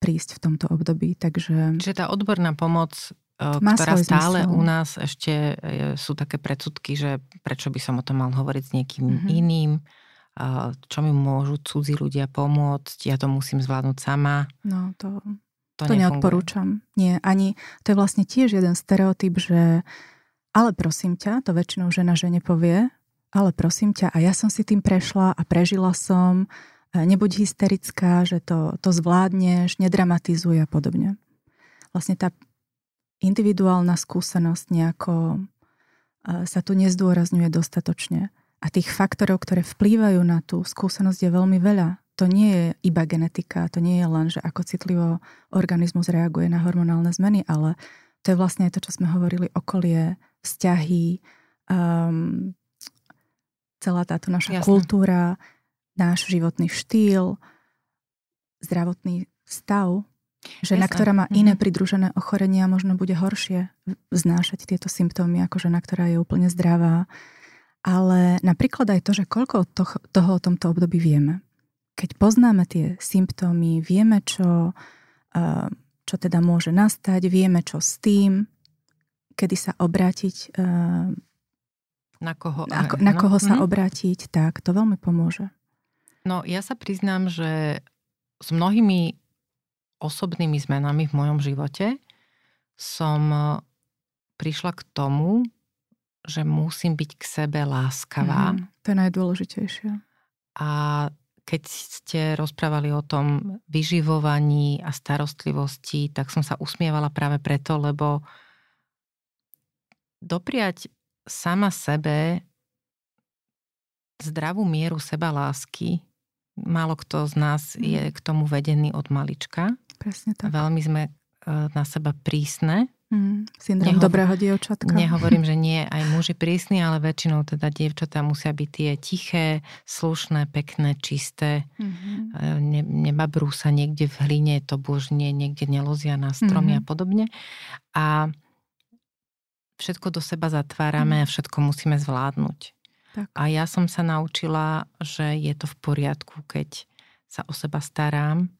prísť v tomto období. Takže... Čiže tá odborná pomoc, e, Má ktorá stále zmysel. u nás ešte sú také predsudky, že prečo by som o tom mal hovoriť s niekým mm-hmm. iným, čo mi môžu cudzí ľudia pomôcť, ja to musím zvládnuť sama. No to, to, to neodporúčam. Nie, ani to je vlastne tiež jeden stereotyp, že ale prosím ťa, to väčšinou žena žene povie, ale prosím ťa, a ja som si tým prešla a prežila som, E, nebuď hysterická, že to, to zvládneš, nedramatizuj a podobne. Vlastne tá individuálna skúsenosť nejako e, sa tu nezdôrazňuje dostatočne. A tých faktorov, ktoré vplývajú na tú skúsenosť je veľmi veľa. To nie je iba genetika, to nie je len, že ako citlivo organizmus reaguje na hormonálne zmeny, ale to je vlastne to, čo sme hovorili, okolie, vzťahy, um, celá táto naša Jasne. kultúra, náš životný štýl, zdravotný stav. Žena, Jasne. ktorá má iné mhm. pridružené ochorenia, možno bude horšie znášať tieto symptómy ako žena, ktorá je úplne zdravá. Ale napríklad aj to, že koľko toho, toho o tomto období vieme. Keď poznáme tie symptómy, vieme, čo, čo teda môže nastať, vieme, čo s tým, kedy sa obrátiť, na koho, na, na no. koho sa mm. obrátiť, tak to veľmi pomôže. No ja sa priznám, že s mnohými osobnými zmenami v mojom živote som e, prišla k tomu, že musím byť k sebe láskavá. Mm, to je najdôležitejšie. A keď ste rozprávali o tom vyživovaní a starostlivosti, tak som sa usmievala práve preto, lebo dopriať sama sebe zdravú mieru seba lásky málo kto z nás mhm. je k tomu vedený od malička. Presne tak. Veľmi sme e, na seba prísne. Mm, syndrom Nehovor- dobrého dievčatka. Nehovorím, že nie aj muži prísni, ale väčšinou teda dievčatá musia byť tie tiché, slušné, pekné, čisté. Mm-hmm. Ne, nebabrú sa niekde v hline, to božne, niekde nelozia na stromy mm-hmm. a podobne. A všetko do seba zatvárame mm. a všetko musíme zvládnuť. Tak. A ja som sa naučila, že je to v poriadku, keď sa o seba starám,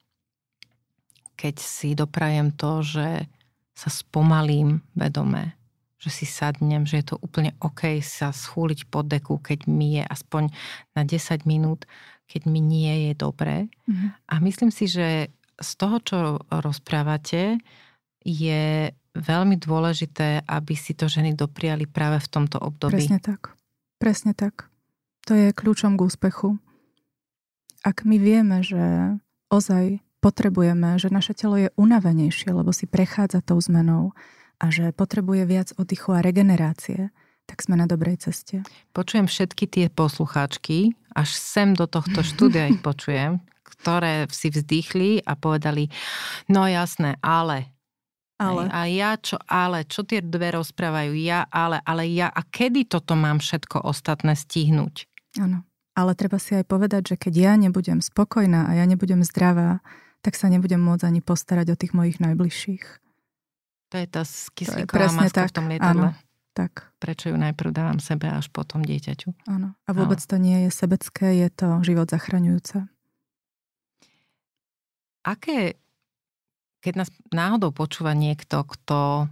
keď si doprajem to, že sa spomalím vedome, že si sadnem, že je to úplne OK sa schúliť pod deku, keď mi je aspoň na 10 minút, keď mi nie je dobré. Mm-hmm. A myslím si, že z toho, čo rozprávate, je veľmi dôležité, aby si to ženy dopriali práve v tomto období. Presne tak. Presne tak. To je kľúčom k úspechu. Ak my vieme, že ozaj potrebujeme, že naše telo je unavenejšie, lebo si prechádza tou zmenou a že potrebuje viac oddychu a regenerácie, tak sme na dobrej ceste. Počujem všetky tie poslucháčky, až sem do tohto štúdia ich počujem, ktoré si vzdychli a povedali, no jasné, ale ale. A ja čo, ale, čo tie dve rozprávajú? Ja, ale, ale ja. A kedy toto mám všetko ostatné stihnúť? Áno. Ale treba si aj povedať, že keď ja nebudem spokojná a ja nebudem zdravá, tak sa nebudem môcť ani postarať o tých mojich najbližších. To je tá kyslíková maska tak, v tom lietadle. Áno, tak. Prečo ju najprv dávam sebe až potom dieťaťu. Áno. A vôbec Ale. to nie je sebecké, je to život zachraňujúce. Aké keď nás náhodou počúva niekto, kto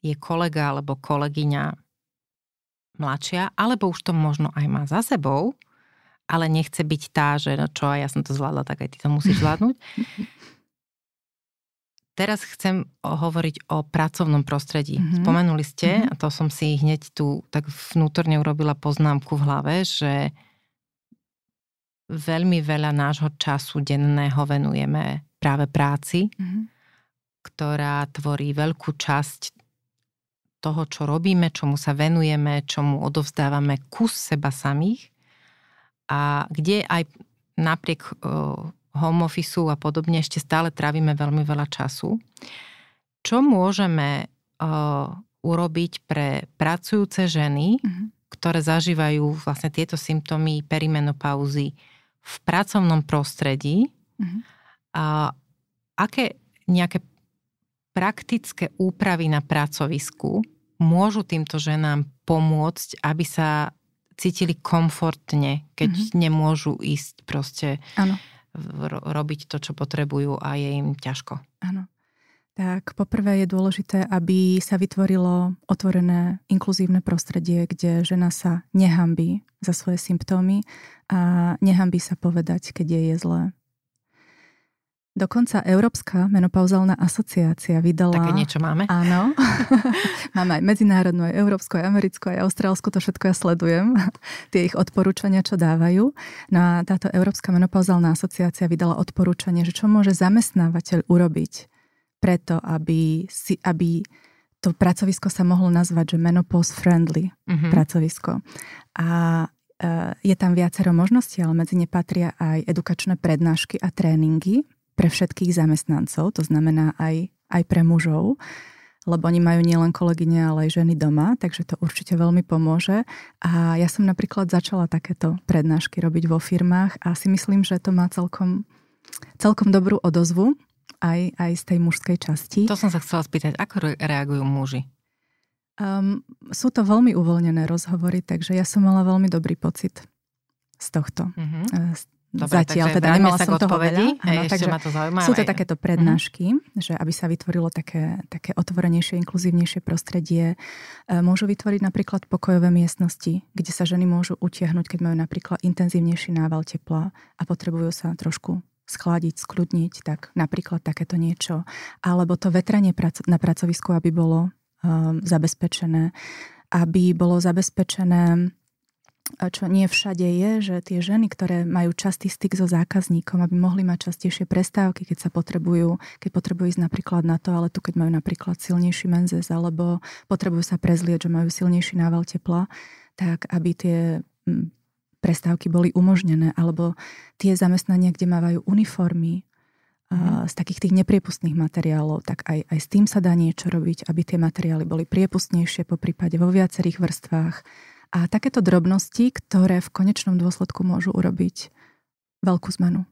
je kolega alebo kolegyňa mladšia, alebo už to možno aj má za sebou, ale nechce byť tá, že no čo, ja som to zvládla, tak aj ty to musíš zvládnuť. Teraz chcem hovoriť o pracovnom prostredí. Mm-hmm. Spomenuli ste, mm-hmm. a to som si hneď tu tak vnútorne urobila poznámku v hlave, že veľmi veľa nášho času denného venujeme práve práci, mm-hmm. ktorá tvorí veľkú časť toho, čo robíme, čomu sa venujeme, čomu odovzdávame kus seba samých a kde aj napriek uh, home office a podobne ešte stále trávime veľmi veľa času. Čo môžeme uh, urobiť pre pracujúce ženy, mm-hmm. ktoré zažívajú vlastne tieto symptómy perimenopauzy v pracovnom prostredí, uh-huh. a aké nejaké praktické úpravy na pracovisku môžu týmto ženám pomôcť, aby sa cítili komfortne, keď mm-hmm. nemôžu ísť proste ano. robiť to, čo potrebujú a je im ťažko. Áno. Tak poprvé je dôležité, aby sa vytvorilo otvorené inkluzívne prostredie, kde žena sa nehambí za svoje symptómy a nehambí sa povedať, keď je je zlé. Dokonca Európska menopauzálna asociácia vydala... Také niečo máme? Áno. máme aj medzinárodnú, aj európsku, aj americkú, aj austrálsku, to všetko ja sledujem. Tie ich odporúčania, čo dávajú. No a táto Európska menopauzálna asociácia vydala odporúčanie, že čo môže zamestnávateľ urobiť preto, aby, si, aby to pracovisko sa mohlo nazvať, že menopause friendly mm-hmm. pracovisko. A e, je tam viacero možností, ale medzi ne patria aj edukačné prednášky a tréningy, pre všetkých zamestnancov, to znamená aj, aj pre mužov, lebo oni majú nielen kolegyne, ale aj ženy doma, takže to určite veľmi pomôže. A ja som napríklad začala takéto prednášky robiť vo firmách a si myslím, že to má celkom, celkom dobrú odozvu aj, aj z tej mužskej časti. To som sa chcela spýtať, ako reagujú muži? Um, sú to veľmi uvoľnené rozhovory, takže ja som mala veľmi dobrý pocit z tohto. Uh-huh. Dobre, Zatiaľ teda nemala som toho veľa. Áno, takže ma to zaujíma. Sú to takéto prednášky, mm. že aby sa vytvorilo také, také otvorenejšie, inkluzívnejšie prostredie. E, môžu vytvoriť napríklad pokojové miestnosti, kde sa ženy môžu utiahnuť, keď majú napríklad intenzívnejší nával tepla a potrebujú sa trošku schladiť, skľudniť, tak napríklad takéto niečo. Alebo to vetranie na pracovisku, aby bolo um, zabezpečené. Aby bolo zabezpečené čo nie všade je, že tie ženy, ktoré majú častý styk so zákazníkom, aby mohli mať častejšie prestávky, keď sa potrebujú, keď potrebujú ísť napríklad na toaletu, keď majú napríklad silnejší menzes, alebo potrebujú sa prezlieť, že majú silnejší nával tepla, tak aby tie mm, prestávky boli umožnené, alebo tie zamestnania, kde mávajú uniformy, mm. z takých tých nepriepustných materiálov, tak aj, aj s tým sa dá niečo robiť, aby tie materiály boli priepustnejšie, po prípade vo viacerých vrstvách a takéto drobnosti, ktoré v konečnom dôsledku môžu urobiť veľkú zmenu.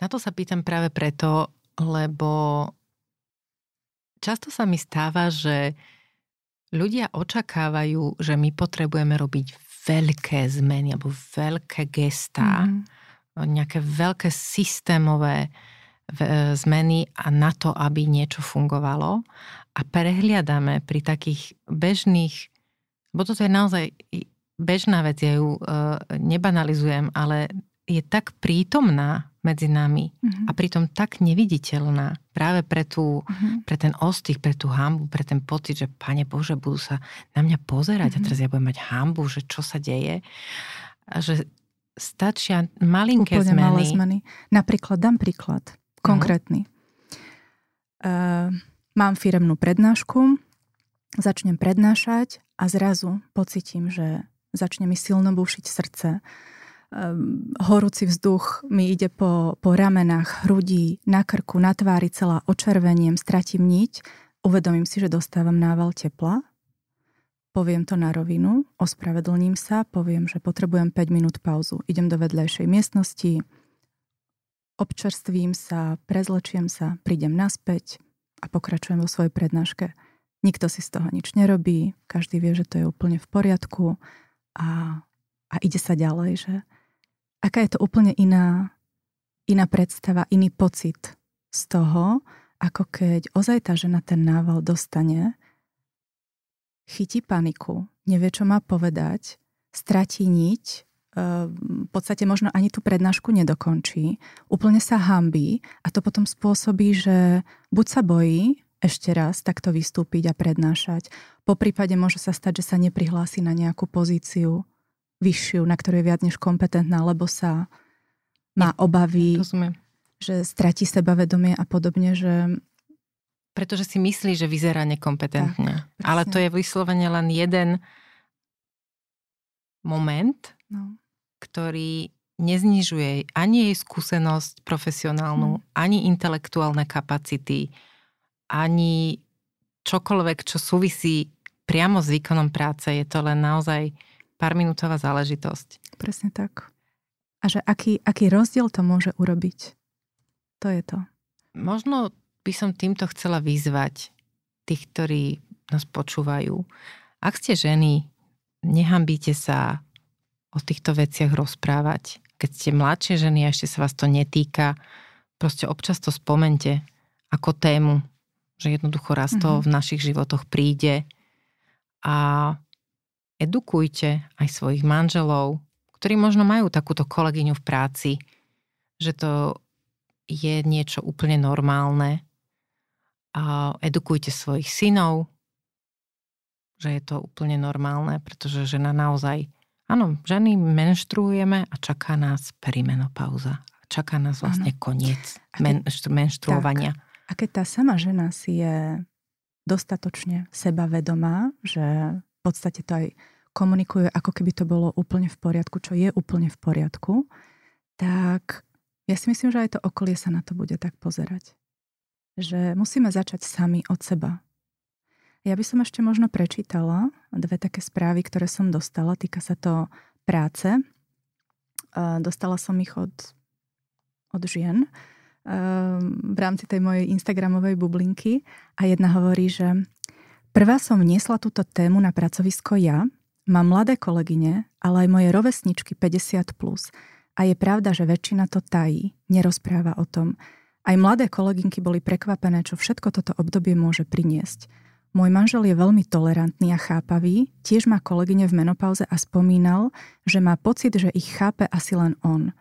Na to sa pýtam práve preto, lebo často sa mi stáva, že ľudia očakávajú, že my potrebujeme robiť veľké zmeny alebo veľké gestá, mm. nejaké veľké systémové zmeny a na to, aby niečo fungovalo. A prehliadame pri takých bežných bo toto je naozaj bežná vec, ja ju uh, nebanalizujem, ale je tak prítomná medzi nami mm-hmm. a pritom tak neviditeľná práve pre, tú, mm-hmm. pre ten ostých, pre tú hambu, pre ten pocit, že Pane Bože, budú sa na mňa pozerať mm-hmm. a teraz ja budem mať hambu, že čo sa deje. A že stačia malinké Úplne zmeny. malé zmeny. Napríklad, dám príklad, konkrétny. Mm-hmm. Uh, mám firemnú prednášku, začnem prednášať a zrazu pocitím, že začne mi silno búšiť srdce. Horúci vzduch mi ide po, po ramenách, hrudí, na krku, na tvári celá očerveniem, stratím niť, uvedomím si, že dostávam nával tepla, poviem to na rovinu, ospravedlním sa, poviem, že potrebujem 5 minút pauzu, idem do vedľajšej miestnosti, občerstvím sa, prezlečiem sa, prídem naspäť a pokračujem vo svojej prednáške. Nikto si z toho nič nerobí, každý vie, že to je úplne v poriadku a, a ide sa ďalej, že? Aká je to úplne iná, iná predstava, iný pocit z toho, ako keď ozaj tá žena ten nával dostane, chytí paniku, nevie, čo má povedať, stratí niť, ehm, v podstate možno ani tú prednášku nedokončí, úplne sa hambí a to potom spôsobí, že buď sa bojí, ešte raz takto vystúpiť a prednášať. Po prípade môže sa stať, že sa neprihlási na nejakú pozíciu vyššiu, na ktorú je viac než kompetentná, lebo sa má obavy, Rozumiem. že stratí sebavedomie a podobne, že... Pretože si myslí, že vyzerá nekompetentne. Tak, Ale to je vyslovene len jeden moment, no. ktorý neznižuje ani jej skúsenosť profesionálnu, hmm. ani intelektuálne kapacity, ani čokoľvek, čo súvisí priamo s výkonom práce. Je to len naozaj pár minútová záležitosť. Presne tak. A že aký, aký rozdiel to môže urobiť? To je to. Možno by som týmto chcela vyzvať tých, ktorí nás počúvajú. Ak ste ženy, nehambíte sa o týchto veciach rozprávať. Keď ste mladšie ženy a ešte sa vás to netýka, proste občas to spomente ako tému, že jednoducho raz to mm-hmm. v našich životoch príde a edukujte aj svojich manželov, ktorí možno majú takúto kolegyňu v práci, že to je niečo úplne normálne. A edukujte svojich synov, že je to úplne normálne, pretože žena naozaj, áno, ženy menštruujeme a čaká nás perimenopauza. Čaká nás vlastne ano. koniec men, menštruovania. Tak. A keď tá sama žena si je dostatočne sebavedomá, že v podstate to aj komunikuje, ako keby to bolo úplne v poriadku, čo je úplne v poriadku, tak ja si myslím, že aj to okolie sa na to bude tak pozerať. Že musíme začať sami od seba. Ja by som ešte možno prečítala dve také správy, ktoré som dostala. Týka sa to práce. Dostala som ich od, od žien, v rámci tej mojej Instagramovej bublinky a jedna hovorí, že prvá som vniesla túto tému na pracovisko ja, mám mladé kolegyne, ale aj moje rovesničky 50+. Plus. A je pravda, že väčšina to tají, nerozpráva o tom. Aj mladé kolegynky boli prekvapené, čo všetko toto obdobie môže priniesť. Môj manžel je veľmi tolerantný a chápavý, tiež má kolegyne v menopauze a spomínal, že má pocit, že ich chápe asi len on –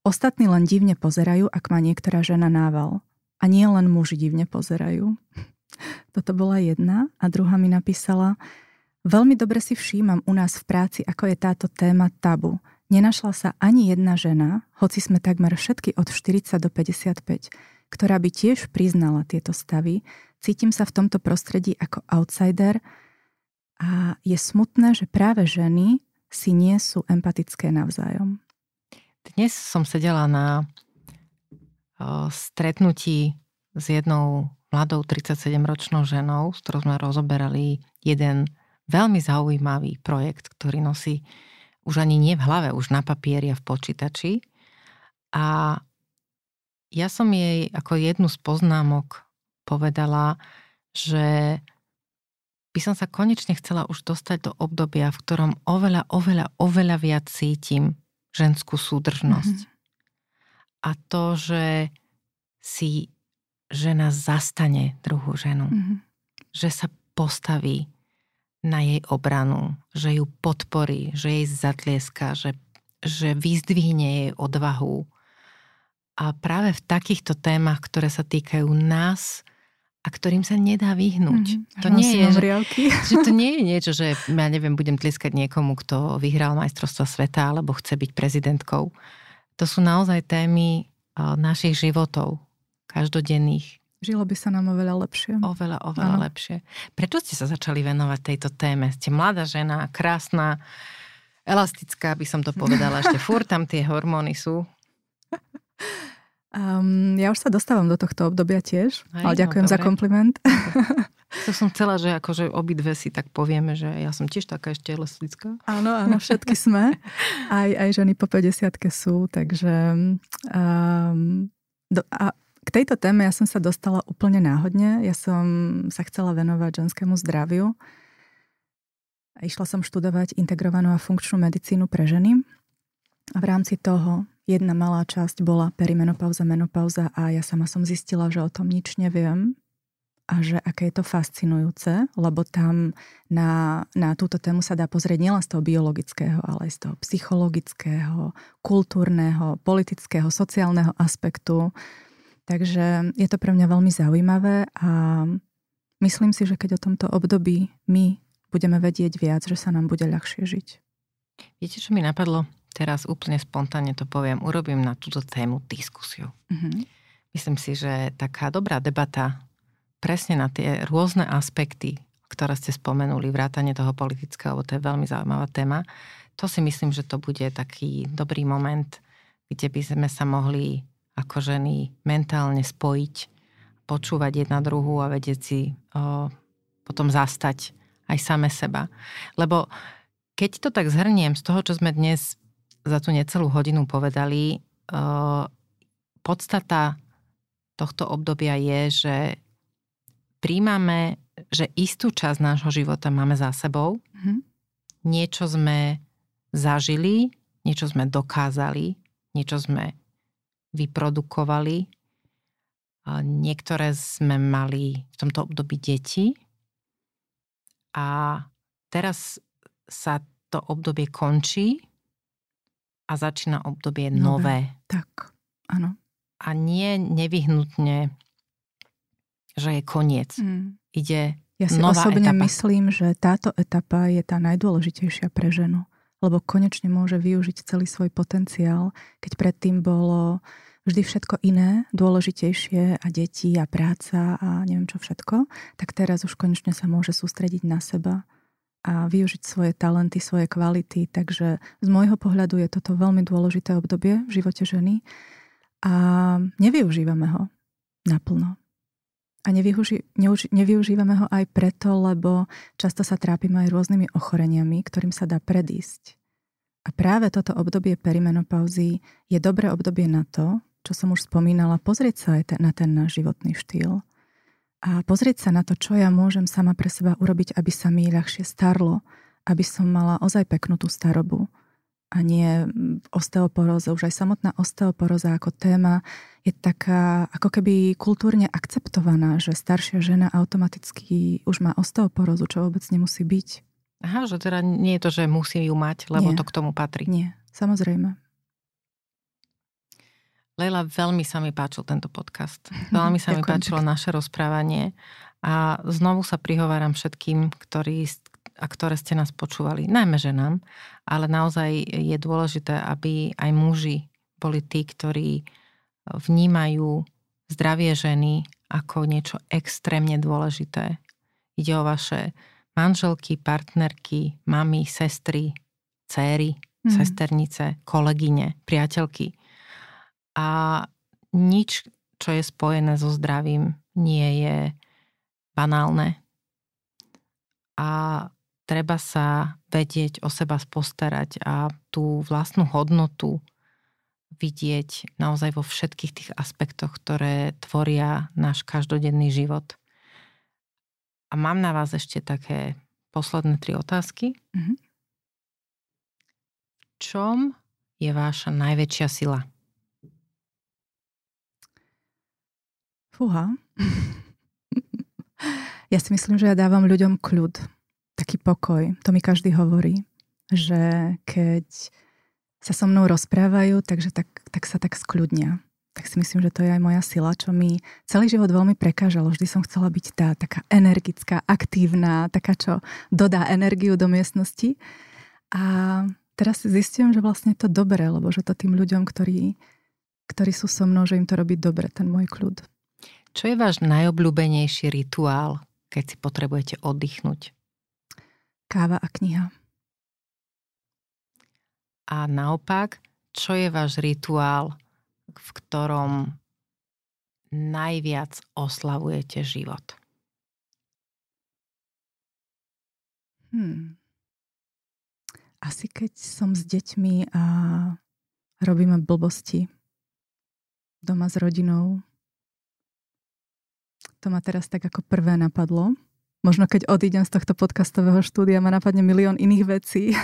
Ostatní len divne pozerajú, ak má niektorá žena nával. A nie len muži divne pozerajú. Toto bola jedna. A druhá mi napísala, veľmi dobre si všímam u nás v práci, ako je táto téma tabu. Nenašla sa ani jedna žena, hoci sme takmer všetky od 40 do 55, ktorá by tiež priznala tieto stavy. Cítim sa v tomto prostredí ako outsider a je smutné, že práve ženy si nie sú empatické navzájom. Dnes som sedela na stretnutí s jednou mladou 37-ročnou ženou, s ktorou sme rozoberali jeden veľmi zaujímavý projekt, ktorý nosí už ani nie v hlave, už na papieri a v počítači. A ja som jej ako jednu z poznámok povedala, že by som sa konečne chcela už dostať do obdobia, v ktorom oveľa, oveľa, oveľa viac cítim ženskú súdržnosť. Mm-hmm. A to, že si žena zastane druhú ženu. Mm-hmm. Že sa postaví na jej obranu, že ju podporí, že jej zatlieska, že, že vyzdvihne jej odvahu. A práve v takýchto témach, ktoré sa týkajú nás, a ktorým sa nedá vyhnúť. Mm, to, nie je, že, že to nie je niečo, že ja neviem, budem tliskať niekomu, kto vyhral majstrovstvo sveta alebo chce byť prezidentkou. To sú naozaj témy našich životov, každodenných. Žilo by sa nám oveľa lepšie. Oveľa, oveľa ano. lepšie. Prečo ste sa začali venovať tejto téme? Ste mladá žena, krásna, elastická, by som to povedala. Ešte furt tam tie hormóny sú. Um, ja už sa dostávam do tohto obdobia tiež, Hej, ale no, ďakujem no, za kompliment. To som chcela, že akože obidve si tak povieme, že ja som tiež taká ešte elastická. Áno, áno, všetky sme. Aj, aj ženy po 50 sú, takže um, do, a k tejto téme ja som sa dostala úplne náhodne. Ja som sa chcela venovať ženskému zdraviu. Išla som študovať integrovanú a funkčnú medicínu pre ženy. A v rámci toho Jedna malá časť bola perimenopauza, menopauza a ja sama som zistila, že o tom nič neviem a že aké je to fascinujúce, lebo tam na, na túto tému sa dá pozrieť nielen z toho biologického, ale aj z toho psychologického, kultúrneho, politického, sociálneho aspektu. Takže je to pre mňa veľmi zaujímavé a myslím si, že keď o tomto období my budeme vedieť viac, že sa nám bude ľahšie žiť. Viete, čo mi napadlo? Teraz úplne spontánne to poviem, urobím na túto tému diskusiu. Mm-hmm. Myslím si, že taká dobrá debata presne na tie rôzne aspekty, ktoré ste spomenuli, vrátanie toho politického, to je veľmi zaujímavá téma, to si myslím, že to bude taký dobrý moment, kde by sme sa mohli ako ženy mentálne spojiť, počúvať jedna druhú a vedieť si o, potom zastať aj same seba. Lebo keď to tak zhrniem z toho, čo sme dnes za tú necelú hodinu povedali, uh, podstata tohto obdobia je, že príjmame, že istú časť nášho života máme za sebou, mm-hmm. niečo sme zažili, niečo sme dokázali, niečo sme vyprodukovali, niektoré sme mali v tomto období deti. A teraz sa to obdobie končí a začína obdobie nové. nové. Tak, áno. A nie nevyhnutne, že je koniec. Mm. Ide Ja si nová osobne etapa. myslím, že táto etapa je tá najdôležitejšia pre ženu, lebo konečne môže využiť celý svoj potenciál, keď predtým bolo vždy všetko iné, dôležitejšie a deti a práca a neviem čo všetko, tak teraz už konečne sa môže sústrediť na seba a využiť svoje talenty, svoje kvality. Takže z môjho pohľadu je toto veľmi dôležité obdobie v živote ženy a nevyužívame ho naplno. A nevyuži- neuži- nevyužívame ho aj preto, lebo často sa trápime aj rôznymi ochoreniami, ktorým sa dá predísť. A práve toto obdobie perimenopauzy je dobré obdobie na to, čo som už spomínala, pozrieť sa aj na ten náš životný štýl a pozrieť sa na to, čo ja môžem sama pre seba urobiť, aby sa mi ľahšie starlo, aby som mala ozaj peknú tú starobu a nie osteoporóza. Už aj samotná osteoporóza ako téma je taká ako keby kultúrne akceptovaná, že staršia žena automaticky už má osteoporózu, čo vôbec nemusí byť. Aha, že teda nie je to, že musí ju mať, lebo nie. to k tomu patrí. Nie, samozrejme. Leila, veľmi sa mi páčil tento podcast. Veľmi sa mi páčilo naše rozprávanie a znovu sa prihováram všetkým, ktorí, a ktoré ste nás počúvali, najmä ženám, ale naozaj je dôležité, aby aj muži boli tí, ktorí vnímajú zdravie ženy ako niečo extrémne dôležité. Ide o vaše manželky, partnerky, mamy, sestry, céry, mm. sesternice, kolegyne, priateľky a nič, čo je spojené so zdravím, nie je banálne. A treba sa vedieť o seba postarať a tú vlastnú hodnotu vidieť naozaj vo všetkých tých aspektoch, ktoré tvoria náš každodenný život. A mám na vás ešte také posledné tri otázky. Mm-hmm. V čom je váša najväčšia sila? Fúha. ja si myslím, že ja dávam ľuďom kľud, taký pokoj. To mi každý hovorí, že keď sa so mnou rozprávajú, takže tak, tak sa tak skľudnia. Tak si myslím, že to je aj moja sila, čo mi celý život veľmi prekážalo. Vždy som chcela byť tá taká energická, aktívna, taká, čo dodá energiu do miestnosti. A teraz si zistím, že vlastne je to dobré, lebo že to tým ľuďom, ktorí, ktorí sú so mnou, že im to robí dobre, ten môj kľud. Čo je váš najobľúbenejší rituál, keď si potrebujete oddychnúť? Káva a kniha. A naopak, čo je váš rituál, v ktorom najviac oslavujete život? Hmm. Asi keď som s deťmi a robíme blbosti doma s rodinou, to ma teraz tak ako prvé napadlo. Možno keď odídem z tohto podcastového štúdia, ma napadne milión iných vecí.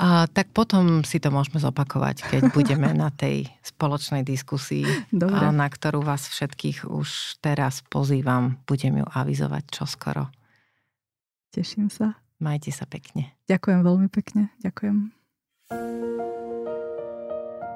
A tak potom si to môžeme zopakovať, keď budeme na tej spoločnej diskusii, Dobre. na ktorú vás všetkých už teraz pozývam. Budem ju avizovať čoskoro. Teším sa. Majte sa pekne. Ďakujem veľmi pekne. Ďakujem.